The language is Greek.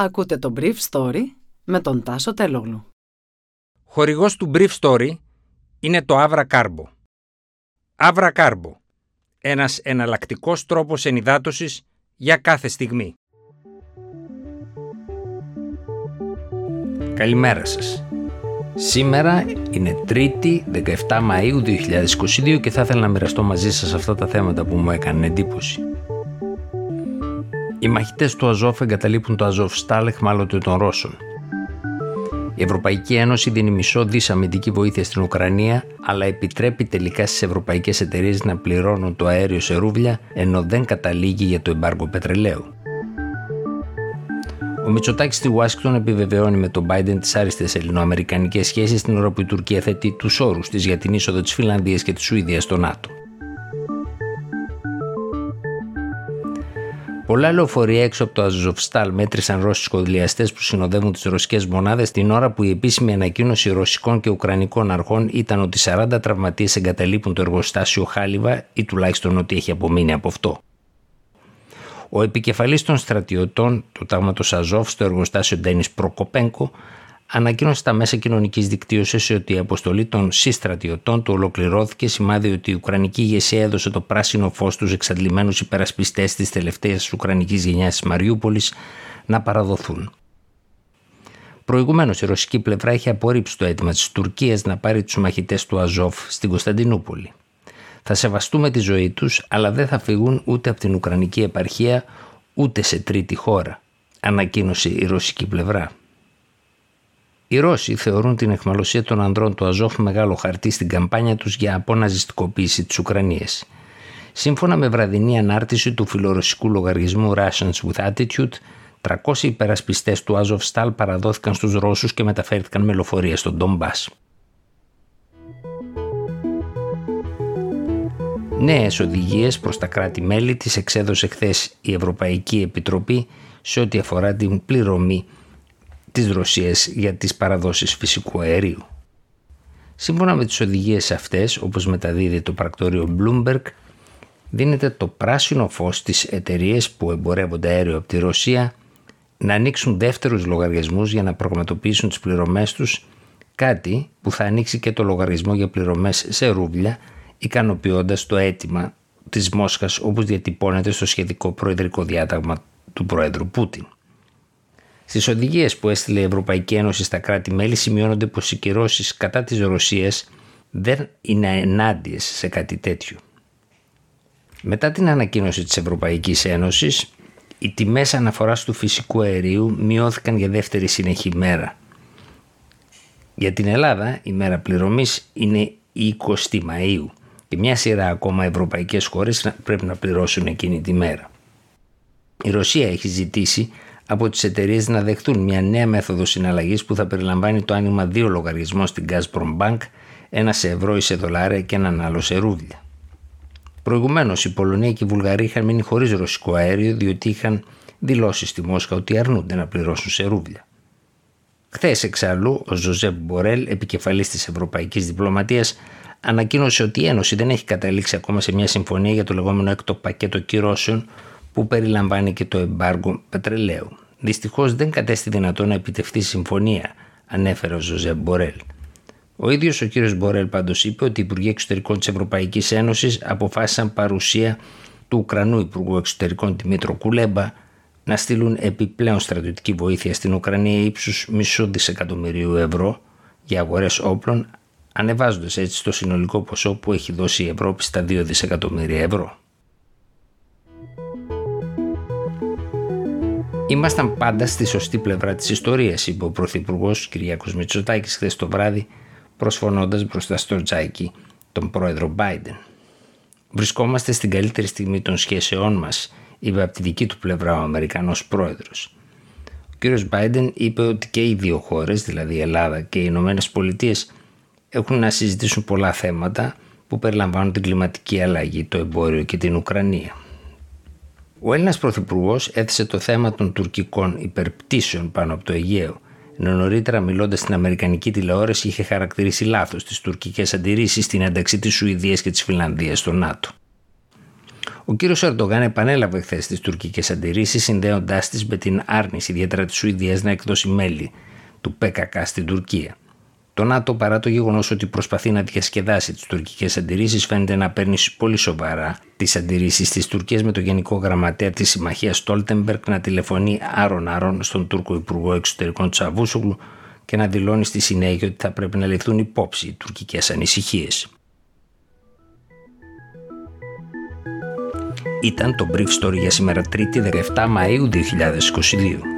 Ακούτε το Brief Story με τον Τάσο Τελόγλου. Χορηγός του Brief Story είναι το Avra Carbo. Avra Carbo. Ένας εναλλακτικός τρόπος ενυδάτωσης για κάθε στιγμή. Καλημέρα σας. Σήμερα είναι 3η 17 Μαΐου 2022 και θα ήθελα να μοιραστώ μαζί σας αυτά τα θέματα που μου έκανε εντύπωση. Οι μαχητές του Αζόφ εγκαταλείπουν το Αζόφ Στάλεχ μάλλον των Ρώσων. Η Ευρωπαϊκή Ένωση δίνει μισό δις αμυντική βοήθεια στην Ουκρανία, αλλά επιτρέπει τελικά στις ευρωπαϊκές εταιρείες να πληρώνουν το αέριο σε ρούβλια, ενώ δεν καταλήγει για το εμπάργκο πετρελαίου. Ο Μητσοτάκης στη Ουάσιγκτον επιβεβαιώνει με τον Biden τις άριστες ελληνοαμερικανικές σχέσεις την ώρα που η Τουρκία θέτει τους όρους της για την είσοδο της Φιλανδίας και της Σουηδίας στο ΝΑΤΟ. Πολλά λεωφορεία έξω από το Αζοβστάλ μέτρησαν Ρώσοι σχολιαστέ που συνοδεύουν τις ρωσικές μονάδες την ώρα που η επίσημη ανακοίνωση ρωσικών και ουκρανικών αρχών ήταν ότι 40 τραυματίες εγκαταλείπουν το εργοστάσιο Χάλιβα ή τουλάχιστον ότι έχει απομείνει από αυτό. Ο επικεφαλής των στρατιωτών του τάγματος Αζόφ στο εργοστάσιο Ντένις Προκοπένκο ανακοίνωσε στα μέσα κοινωνικής δικτύωσης ότι η αποστολή των συστρατιωτών του ολοκληρώθηκε σημάδι ότι η Ουκρανική ηγεσία έδωσε το πράσινο φως στους εξαντλημένους υπερασπιστές της τελευταίας Ουκρανικής γενιάς της Μαριούπολης να παραδοθούν. Προηγουμένως, η ρωσική πλευρά είχε απορρίψει το αίτημα της Τουρκίας να πάρει τους μαχητές του Αζόφ στην Κωνσταντινούπολη. Θα σεβαστούμε τη ζωή τους, αλλά δεν θα φύγουν ούτε από την Ουκρανική επαρχία ούτε σε τρίτη χώρα, ανακοίνωσε η ρωσική πλευρά. Οι Ρώσοι θεωρούν την εχμαλωσία των ανδρών του Αζόφ μεγάλο χαρτί στην καμπάνια τους για αποναζιστικοποίηση της Ουκρανίας. Σύμφωνα με βραδινή ανάρτηση του φιλορωσικού λογαριασμού Russians with Attitude, 300 υπερασπιστές του Αζόφ Στάλ παραδόθηκαν στους Ρώσους και μεταφέρθηκαν με λοφορεία στον Ντομπάς. Νέες οδηγίες προς τα κράτη-μέλη της εξέδωσε χθες η Ευρωπαϊκή Επιτροπή σε ό,τι αφορά την πληρωμή της Ρωσίας για τις παραδόσεις φυσικού αερίου. Σύμφωνα με τις οδηγίες αυτές, όπως μεταδίδει το πρακτόριο Bloomberg, δίνεται το πράσινο φως στις εταιρείες που εμπορεύονται αέριο από τη Ρωσία να ανοίξουν δεύτερους λογαριασμούς για να πραγματοποιήσουν τις πληρωμές τους, κάτι που θα ανοίξει και το λογαριασμό για πληρωμές σε ρούβλια, ικανοποιώντας το αίτημα της Μόσχας όπως διατυπώνεται στο σχετικό προεδρικό διάταγμα του Πρόεδρου Πούτιν. Στις οδηγίες που έστειλε η Ευρωπαϊκή Ένωση στα κράτη-μέλη σημειώνονται πως οι κυρώσεις κατά της Ρωσίας δεν είναι ενάντιες σε κάτι τέτοιο. Μετά την ανακοίνωση της Ευρωπαϊκής Ένωσης, οι τιμές αναφοράς του φυσικού αερίου μειώθηκαν για δεύτερη συνεχή μέρα. Για την Ελλάδα η μέρα πληρωμής είναι η 20η Μαΐου και μια σειρά ακόμα ευρωπαϊκές χώρες πρέπει να πληρώσουν εκείνη τη μέρα. Η Ρωσία έχει ζητήσει από τις εταιρείες να δεχτούν μια νέα μέθοδο συναλλαγής που θα περιλαμβάνει το άνοιγμα δύο λογαριασμών στην Gazprom Bank, ένα σε ευρώ ή σε δολάρια και έναν άλλο σε ρούβλια. Προηγουμένως, η Πολωνία και η Βουλγαρία είχαν μείνει χωρίς ρωσικό αέριο διότι είχαν δηλώσει στη Μόσχα ότι αρνούνται να πληρώσουν σε ρούβλια. Χθες, εξάλλου, ο Ζωζέπ Μπορέλ, επικεφαλής της Ευρωπαϊκής Διπλωματίας, ανακοίνωσε ότι η Ένωση δεν έχει καταλήξει ακόμα σε μια συμφωνία για το λεγόμενο έκτο πακέτο κυρώσεων που περιλαμβάνει και το εμπάργκο πετρελαίου. Δυστυχώς δεν κατέστη δυνατό να επιτευχθεί συμφωνία, ανέφερε ο Ζωζέ Μπορέλ. Ο ίδιος ο κύριος Μπορέλ πάντως είπε ότι οι Υπουργοί Εξωτερικών της Ευρωπαϊκής Ένωσης αποφάσισαν παρουσία του Ουκρανού Υπουργού Εξωτερικών Δημήτρου Κουλέμπα να στείλουν επιπλέον στρατιωτική βοήθεια στην Ουκρανία ύψους μισού δισεκατομμυρίου ευρώ για αγορές όπλων, ανεβάζοντας έτσι το συνολικό ποσό που έχει δώσει η Ευρώπη στα 2 δισεκατομμύρια ευρώ. Ήμασταν πάντα στη σωστή πλευρά της ιστορίας, είπε ο Πρωθυπουργός Κυριάκος Μητσοτάκης χθες το βράδυ, προσφωνώντας μπροστά στο τζάκι τον πρόεδρο Biden. Βρισκόμαστε στην καλύτερη στιγμή των σχέσεών μας, είπε από τη δική του πλευρά ο Αμερικανός πρόεδρος. Ο κ. Biden είπε ότι και οι δύο χώρες, δηλαδή η Ελλάδα και οι Ηνωμένες Πολιτείες, έχουν να συζητήσουν πολλά θέματα που περιλαμβάνουν την κλιματική αλλαγή, το εμπόριο και την Ουκρανία. Ο Έλληνας Πρωθυπουργός έθεσε το θέμα των τουρκικών υπερπτήσεων πάνω από το Αιγαίο, ενώ νωρίτερα μιλώντας στην Αμερικανική τηλεόραση είχε χαρακτηρίσει λάθος τις τουρκικές αντιρρήσεις στην ένταξη της Σουηδίας και της Φιλανδίας στο ΝΑΤΟ. Ο κύριος Ερντογάν επανέλαβε χθες τις τουρκικές αντιρρήσεις, συνδέοντάς τις με την άρνηση ιδιαίτερα της Σουηδίας να εκδώσει μέλη του ΠΚΚ στην Τουρκία. Το ΝΑΤΟ, παρά το γεγονός ότι προσπαθεί να διασκεδάσει τις τουρκικές αντιρρήσεις, φαίνεται να παίρνει πολύ σοβαρά τις αντιρρήσεις της Τουρκίας με το Γενικό Γραμματέα της Συμμαχίας Στόλτεμπεργκ να τηλεφωνεί άρον-άρον στον Τούρκο Υπουργό Εξωτερικών Τσαβούσουγλου και να δηλώνει στη συνέχεια ότι θα πρέπει να ληφθούν υπόψη οι τουρκικές ανησυχίες. Ήταν το Brief Story για σήμερα 3η 17 Μαΐου 2022.